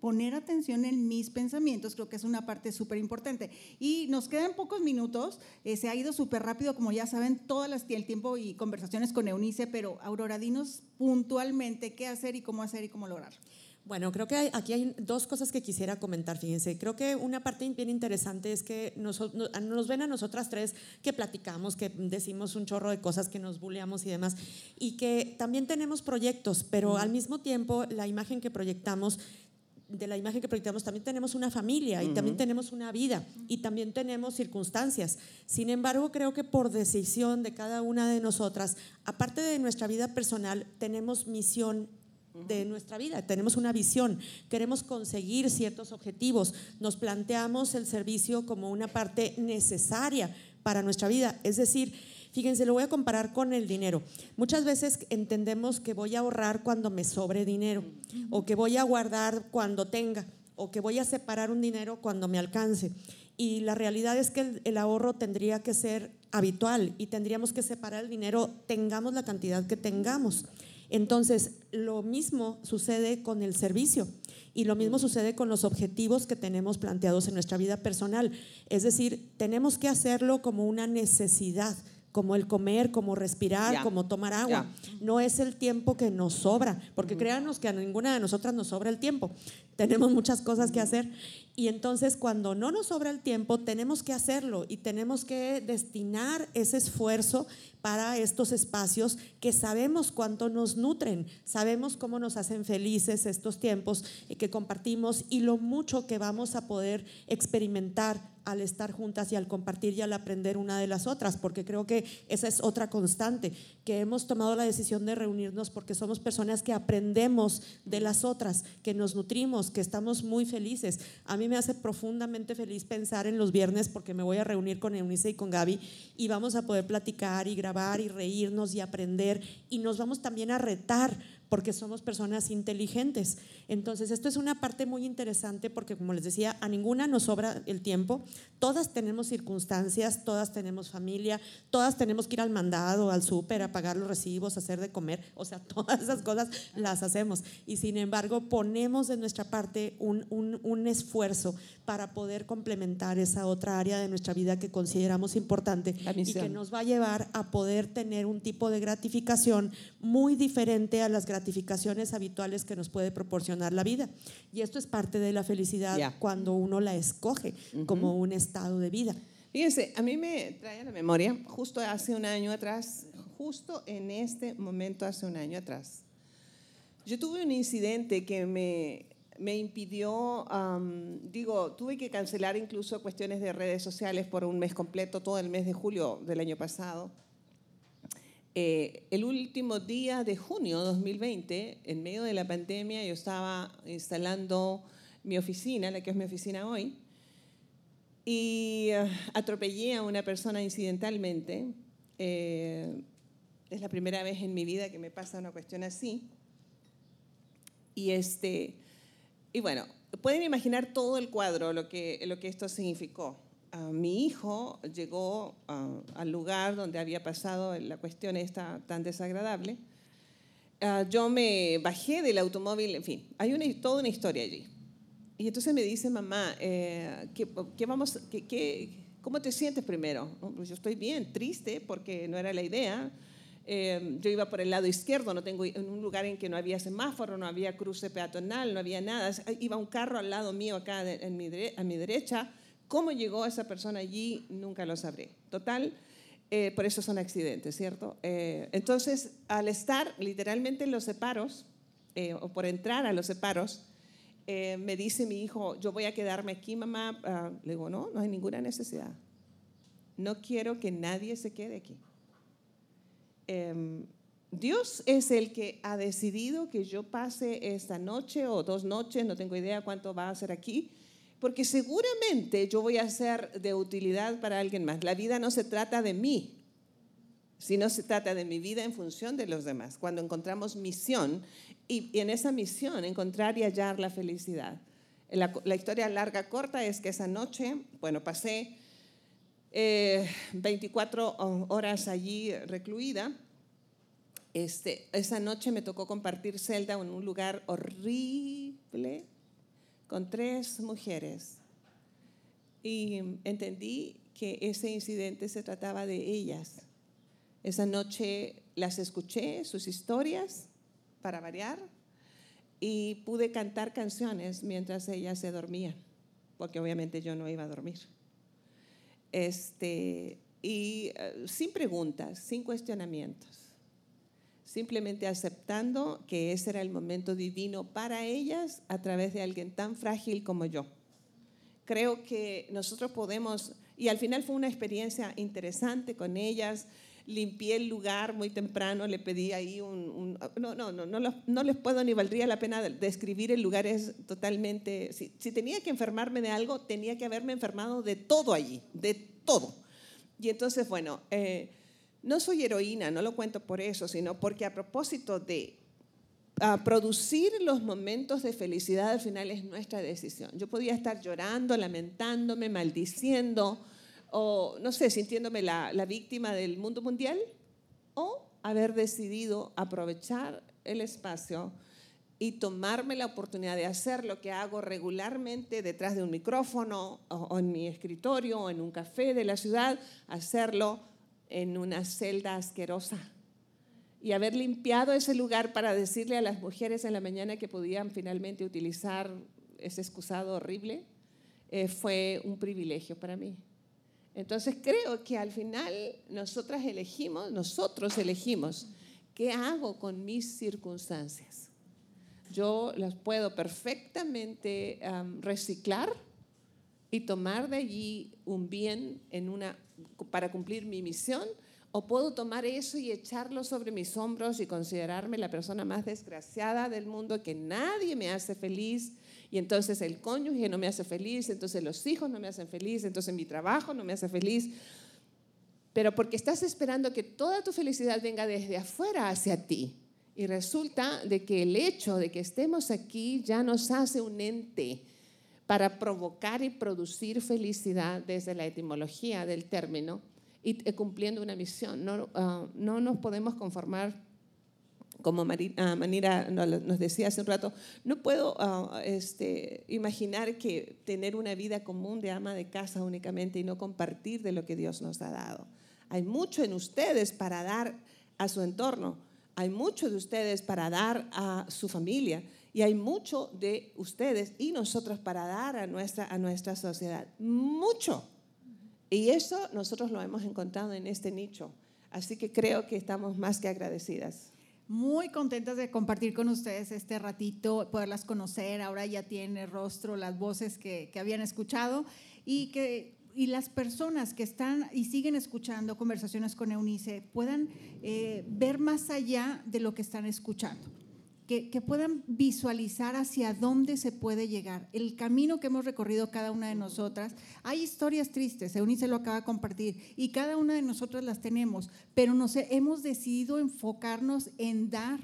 Poner atención en mis pensamientos creo que es una parte súper importante. Y nos quedan pocos minutos, eh, se ha ido súper rápido, como ya saben, las el tiempo y conversaciones con Eunice, pero Aurora, dinos puntualmente qué hacer y cómo hacer y cómo lograr. Bueno, creo que aquí hay dos cosas que quisiera comentar, fíjense. Creo que una parte bien interesante es que nos, nos, ven a nosotras tres que platicamos, que decimos un chorro de cosas, que nos bulleamos y demás, y que también tenemos proyectos, pero al mismo tiempo la imagen que proyectamos de la imagen que proyectamos, también tenemos una familia y también tenemos una vida y también tenemos circunstancias. Sin embargo, creo que por decisión de cada una de nosotras, aparte de nuestra vida personal, tenemos misión de nuestra vida. Tenemos una visión, queremos conseguir ciertos objetivos, nos planteamos el servicio como una parte necesaria para nuestra vida. Es decir, fíjense, lo voy a comparar con el dinero. Muchas veces entendemos que voy a ahorrar cuando me sobre dinero o que voy a guardar cuando tenga o que voy a separar un dinero cuando me alcance. Y la realidad es que el, ahorro tendría que ser habitual y tendríamos que separar el dinero, tengamos la cantidad que tengamos. Entonces, lo mismo sucede con el servicio y lo mismo sucede con los objetivos que tenemos planteados en nuestra vida personal. Es decir, tenemos que hacerlo como una necesidad como el comer, como respirar, como tomar agua. No es el tiempo que nos sobra, porque créanos que a ninguna de nosotras nos sobra el tiempo. Tenemos muchas cosas que hacer y entonces cuando no nos sobra el tiempo tenemos que hacerlo y tenemos que destinar ese esfuerzo para estos espacios que sabemos cuánto nos nutren, sabemos cómo nos hacen felices estos tiempos que compartimos y lo mucho que vamos a poder experimentar al estar juntas y al compartir y al aprender una de las otras, porque creo que esa es otra constante, que hemos tomado la decisión de reunirnos porque somos personas que aprendemos de las otras, que nos nutrimos, que estamos muy felices. A mí me hace profundamente feliz pensar en los viernes porque me voy a reunir con Eunice y con Gaby y vamos a poder platicar y grabar y reírnos y aprender y nos vamos también a retar porque somos personas inteligentes. Entonces, esto es una parte muy interesante porque, como les decía, a ninguna nos sobra el tiempo. Todas tenemos circunstancias, todas tenemos familia, todas tenemos que ir al mandado, al súper, a pagar los recibos, a hacer de comer. O sea, [laughs] todas esas cosas las hacemos. Y sin embargo, ponemos de nuestra parte un, un, un esfuerzo para poder complementar esa otra área de nuestra vida que consideramos importante y que nos va a llevar a poder tener un tipo de gratificación muy diferente a las gratificaciones gratificaciones habituales que nos puede proporcionar la vida. Y esto es parte de la felicidad cuando uno la escoge como un estado de vida. Fíjense, a mí me trae a la memoria, justo hace un año atrás, justo en este momento hace un año atrás, yo tuve un incidente que me, me impidió, digo, tuve que cancelar incluso cuestiones de redes sociales por un mes completo, todo el mes de julio del año pasado eh, el último día de junio de 2020, en medio de la pandemia, yo estaba instalando mi oficina, la que es mi oficina hoy, y eh, atropellé a una persona incidentalmente. Eh, es la primera vez en mi vida que me pasa una cuestión así. Y, este, y bueno, pueden imaginar todo el cuadro, lo que, lo que esto significó mi hijo llegó al lugar donde había pasado la cuestión esta tan desagradable. Ah, yo me bajé del automóvil, en fin, hay una, toda una historia allí. Y entonces me dice, mamá, eh, ¿qué, vamos, qué, ¿cómo te sientes primero? pues yo estoy bien, triste, porque no era la idea. Eh, yo iba por el lado izquierdo, no tengo, en un lugar en que no había semáforo, no había cruce peatonal, no había nada. Iba un carro al lado mío acá en a mi derecha ¿Cómo llegó esa persona allí? Nunca lo sabré. Total, eh, por eso son accidentes, ¿cierto? Eh, entonces, al estar literalmente en los separos, eh, o por entrar a los separos, me dice mi hijo, yo voy a quedarme aquí, mamá. Ah, le digo, no, no hay ninguna necesidad. No quiero que nadie se quede aquí. Em, Dios es el que ha decidido que yo pase esta noche o dos noches, no tengo idea cuánto va a ser aquí, porque seguramente yo voy a ser de utilidad para alguien más. La vida no se trata de mí, sino se trata de mi vida en función de los demás. Cuando encontramos misión y, en esa misión encontrar y hallar la felicidad. La, historia larga, corta es que esa noche, bueno, pasé 24 eh, horas allí recluida. Este, esa noche me tocó compartir celda en un lugar horrible, con tres mujeres y entendí que ese incidente se trataba de ellas. Esa noche las escuché, sus historias, para variar, y pude cantar canciones mientras ellas se dormían, porque obviamente yo no iba a dormir. Este, y eh, sin preguntas, sin cuestionamientos simplemente aceptando que ese era el momento divino para ellas a través de alguien tan frágil como yo. Creo que nosotros podemos, y al final fue una experiencia interesante con ellas, limpié el lugar muy temprano, le pedí ahí un... no, no, no, no, no, les puedo ni valdría la pena describir el lugar, es totalmente... Si, tenía que enfermarme de algo, tenía que haberme enfermado de todo allí, de todo. Y entonces, bueno, eh, no soy heroína, no lo cuento por eso, sino porque a propósito de producir los momentos de felicidad al final es nuestra decisión. Yo podía estar llorando, lamentándome, maldiciendo, o no sé, sintiéndome la, la víctima del mundo mundial, o haber decidido aprovechar el espacio y tomarme la oportunidad de hacer lo que hago regularmente detrás de un micrófono o, en mi escritorio o en un café de la ciudad, hacerlo en una celda asquerosa. Y haber limpiado ese lugar para decirle a las mujeres en la mañana que podían finalmente utilizar ese excusado horrible, eh, fue un privilegio para mí. Entonces creo que al final nosotras elegimos, nosotros elegimos qué hago con mis circunstancias. Yo las puedo perfectamente reciclar y tomar de allí un bien en una, para cumplir mi misión, o puedo tomar eso y echarlo sobre mis hombros y considerarme la persona más desgraciada del mundo, que nadie me hace feliz, y entonces el cónyuge no me hace feliz, entonces los hijos no me hacen feliz, entonces mi trabajo no me hace feliz. Pero porque estás esperando que toda tu felicidad venga desde afuera hacia ti. Y resulta de que el hecho de que estemos aquí ya nos hace un ente para provocar y producir felicidad desde la etimología del término y eh, cumpliendo una misión. No, ah, no nos podemos conformar como ah, Manira nos decía hace un rato, no puedo ah, este, imaginar que tener una vida común de ama de casa únicamente y no compartir de lo que Dios nos ha dado. Hay mucho en ustedes para dar a su entorno, hay mucho de ustedes para dar a su familia y hay mucho de ustedes y nosotros para dar a nuestra, a nuestra sociedad. Mucho. Y eso nosotros lo hemos encontrado en este nicho. Así que creo que estamos más que agradecidas muy contentas de compartir con ustedes este ratito, poderlas conocer. Ahora ya tiene rostro las voces que, habían escuchado y que y las personas que están y siguen escuchando conversaciones con Eunice puedan eh, ver más allá de lo que están escuchando que, puedan visualizar hacia dónde se puede llegar, el camino que hemos recorrido cada una de nosotras. Hay historias tristes, Eunice lo acaba de compartir, y cada una de nosotras las tenemos, pero nos hemos decidido enfocarnos en dar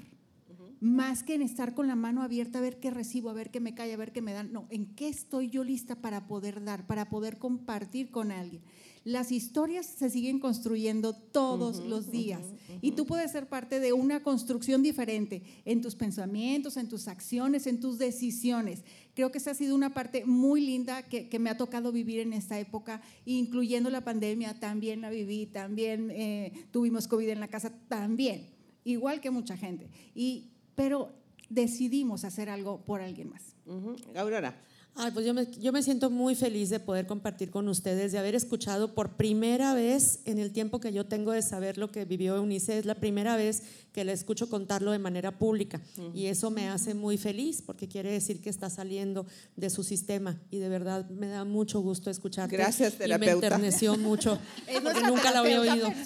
más que en estar con la mano abierta a ver qué recibo, a ver qué me cae, a ver qué me dan. No, en qué estoy yo lista para poder dar, para poder compartir con alguien. Las historias se siguen construyendo todos los días y tú puedes ser parte de una construcción diferente en tus pensamientos, en tus acciones, en tus decisiones. Creo que esa ha sido una parte muy linda que, me ha tocado vivir en esta época, incluyendo la pandemia, también la viví, también eh, tuvimos COVID en la casa, también, igual que mucha gente. Y, pero decidimos hacer algo por alguien más. Aurora. Ay, pues yo me, yo me siento muy feliz de poder compartir con ustedes, de haber escuchado por primera vez en el tiempo que yo tengo de saber lo que vivió Eunice, es la primera vez que la escucho contarlo de manera pública y eso me hace muy feliz porque quiere decir que está saliendo de su sistema y de verdad me da mucho gusto escucharte. Gracias, terapeuta. Y me enterneció [laughs] mucho porque nunca la había oído. [laughs]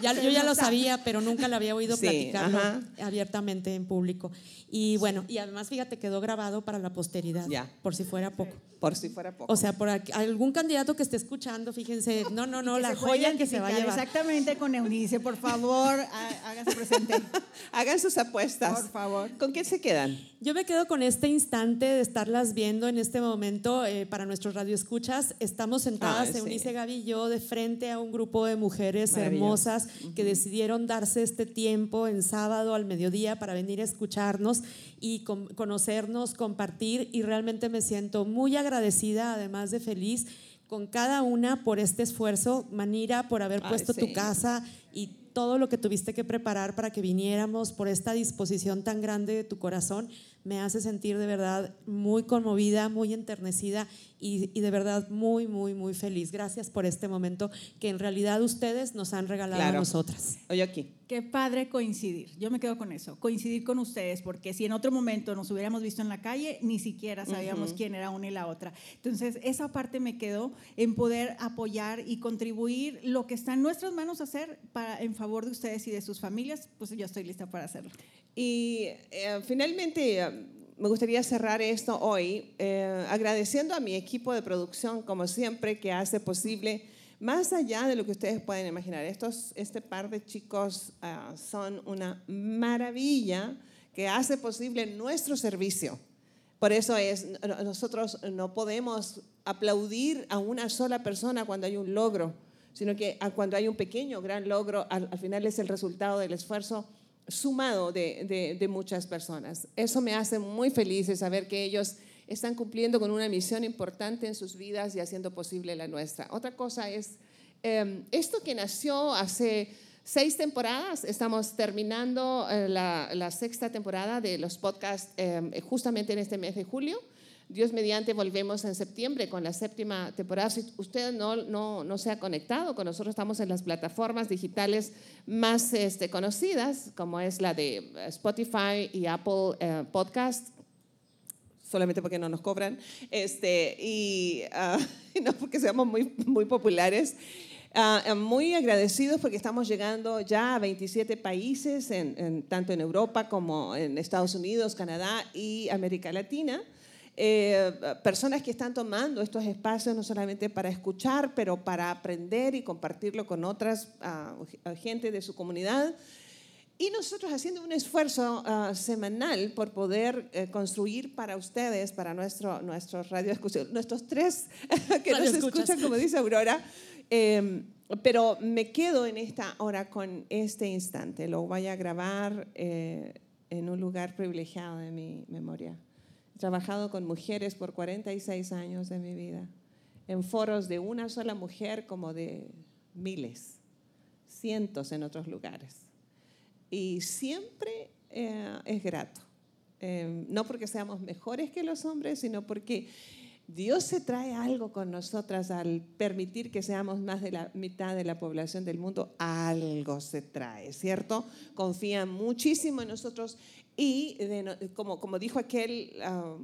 Ya, yo ya lo sabía, pero nunca la había oído platicarlo abiertamente en público. Y bueno, y además fíjate, quedó grabado para la posteridad, por si fuera poco. Por si fuera poco. O sea, por algún candidato que esté escuchando, fíjense, no, no, no, la joya que se va a llevar. Exactamente con Eunice, por favor, hágase presente. [laughs] Hagan sus apuestas. Por favor. ¿Con qué se quedan? Yo me quedo con este instante de estarlas viendo en este momento eh, para nuestros radioescuchas. Estamos sentadas, Eunice Gaby y yo, de frente a un grupo de mujeres hermosas que decidieron darse este tiempo en sábado al mediodía para venir a escucharnos y conocernos, compartir y realmente me siento muy agradecida, además de feliz con cada una por este esfuerzo, Manira, por haber puesto tu casa y todo lo que tuviste que preparar para que viniéramos, por esta disposición tan grande de tu corazón, me hace sentir de verdad muy conmovida, muy enternecida y, de verdad muy, muy, muy feliz. Gracias por este momento que en realidad ustedes nos han regalado a nosotras. Oye aquí. Qué padre coincidir. Yo me quedo con eso, coincidir con ustedes, porque si en otro momento nos hubiéramos visto en la calle, ni siquiera sabíamos quién era una y la otra. Entonces, esa parte me quedó en poder apoyar y contribuir lo que está en nuestras manos hacer para, en favor de ustedes y de sus familias, pues yo estoy lista para hacerlo. Y eh, finalmente, eh, me gustaría cerrar esto hoy eh, agradeciendo a mi equipo de producción, como siempre, que hace posible más allá de lo que ustedes pueden imaginar. Estos, este par de chicos ah, son una maravilla que hace posible nuestro servicio. Por eso es, nosotros no podemos aplaudir a una sola persona cuando hay un logro, sino que cuando hay un pequeño, gran logro, al, final es el resultado del esfuerzo sumado de, de, muchas personas. Eso me hace muy feliz de saber que ellos están cumpliendo con una misión importante en sus vidas y haciendo posible la nuestra. Otra cosa es, em, esto que nació hace seis temporadas, estamos terminando eh, la, la, sexta temporada de los podcasts em, justamente en este mes de julio. Dios mediante volvemos en septiembre con la séptima temporada. Si usted no, no, no, se ha conectado con nosotros, estamos en las plataformas digitales más este, conocidas, como es la de Spotify y Apple eh, Podcast, solamente porque no nos cobran, este, y [laughs] uh, no porque seamos muy, muy populares. Uh, muy agradecidos porque estamos llegando ya a 27 países, en, tanto en Europa como en Estados Unidos, Canadá y América Latina. Eh, personas que están tomando estos espacios no solamente para escuchar, pero para aprender y compartirlo con otras uh, gente de su comunidad. Y nosotros haciendo un esfuerzo uh, semanal por poder uh, construir para ustedes, para nuestro, nuestro radio nuestros tres [laughs] que nos escuchan, como dice Aurora. Eh, pero me quedo en esta hora con este instante. Lo voy a grabar eh, en un lugar privilegiado de mi memoria trabajado con mujeres por 46 años de mi vida, en foros de una sola mujer como de miles, cientos en otros lugares. Y siempre eh, es grato, eh, no porque seamos mejores que los hombres, sino porque Dios se trae algo con nosotras al permitir que seamos más de la mitad de la población del mundo, algo se trae, ¿cierto? Confía muchísimo en nosotros y como, como dijo aquel ah,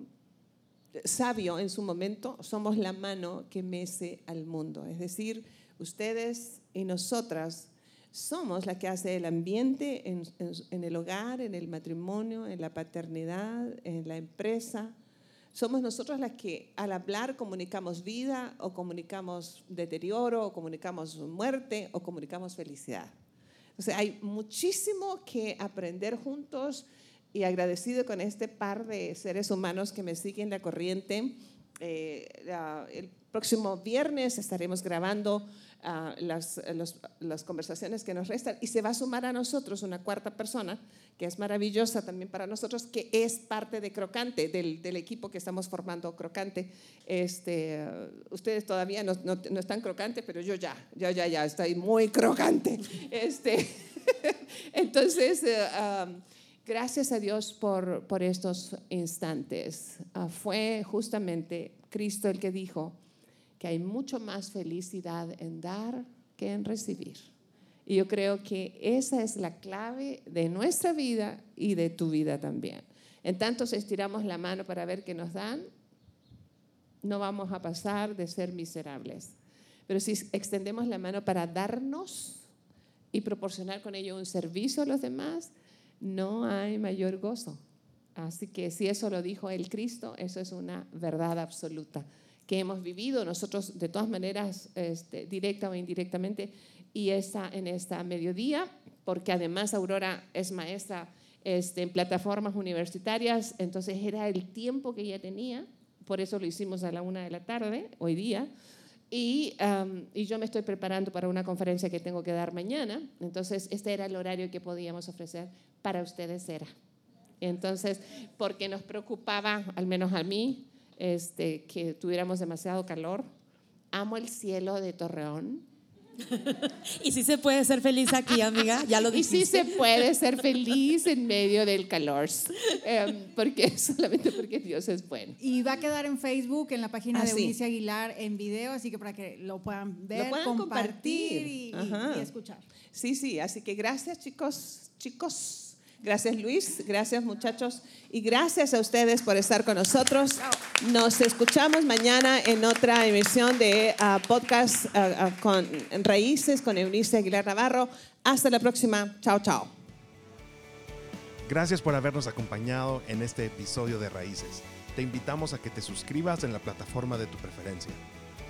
sabio en su momento, somos la mano que mece al mundo. Es decir, ustedes y nosotras somos la que hace el ambiente en, en, el hogar, en el matrimonio, en la paternidad, en la empresa. Somos nosotros las que al hablar comunicamos vida o comunicamos deterioro o comunicamos muerte o comunicamos felicidad. O sea, hay muchísimo que aprender juntos y agradecido con este par de seres humanos que me siguen la corriente. Eh, el próximo viernes estaremos grabando uh, las, las, conversaciones que nos restan y se va a sumar a nosotros una cuarta persona que es maravillosa también para nosotros, que es parte de Crocante, del, del equipo que estamos formando Crocante. Este, uh, ustedes todavía no, no, no, están crocantes, pero yo ya, ya, ya, ya, estoy muy crocante. Este, [laughs] entonces, uh, um, Gracias a Dios por, por estos instantes. Ah, fue justamente Cristo el que dijo que hay mucho más felicidad en dar que en recibir. Y yo creo que esa es la clave de nuestra vida y de tu vida también. En tanto, si estiramos la mano para ver qué nos dan, no vamos a pasar de ser miserables. Pero si extendemos la mano para darnos y proporcionar con ello un servicio a los demás, no hay mayor gozo. Así que si eso lo dijo el Cristo, eso es una verdad absoluta que hemos vivido nosotros de todas maneras, este, directa o indirectamente, y está en esta mediodía, porque además Aurora es maestra este, en plataformas universitarias, entonces era el tiempo que ella tenía, por eso lo hicimos a la una de la tarde, hoy día, y, y, yo me estoy preparando para una conferencia que tengo que dar mañana, entonces este era el horario que podíamos ofrecer para ustedes era. Entonces, porque nos preocupaba, al menos a mí, este, que tuviéramos demasiado calor. Amo el cielo de Torreón. [laughs] y sí se puede ser feliz aquí, amiga, ya lo dijiste. [laughs] Y sí se puede ser feliz en medio del calor, em, porque [laughs] solamente porque Dios es bueno. Y va a quedar en Facebook, en la página de Eunice Aguilar, en video, así que para que lo puedan ver, compartir, Y, y escuchar. Sí, sí, así que gracias chicos, chicos. Gracias Luis, gracias muchachos y gracias a ustedes por estar con nosotros. Nos escuchamos mañana en otra emisión de ah, podcast ah, ah, con Raíces con Eunice Aguilar Navarro. Hasta la próxima. Chao, chao. Gracias por habernos acompañado en este episodio de Raíces. Te invitamos a que te suscribas en la plataforma de tu preferencia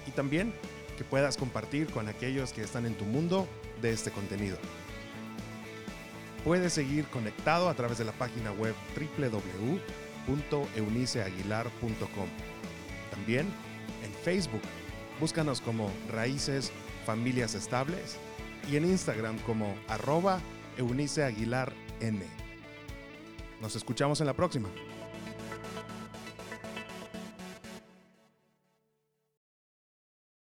y también que puedas compartir con aquellos que están en tu mundo de este contenido. Puedes seguir conectado a través de la página web www.euniceaguilar.com. También en Facebook, búscanos como Raíces Familias Estables y en Instagram como arroba Eunice Aguilar N. Nos escuchamos en la próxima.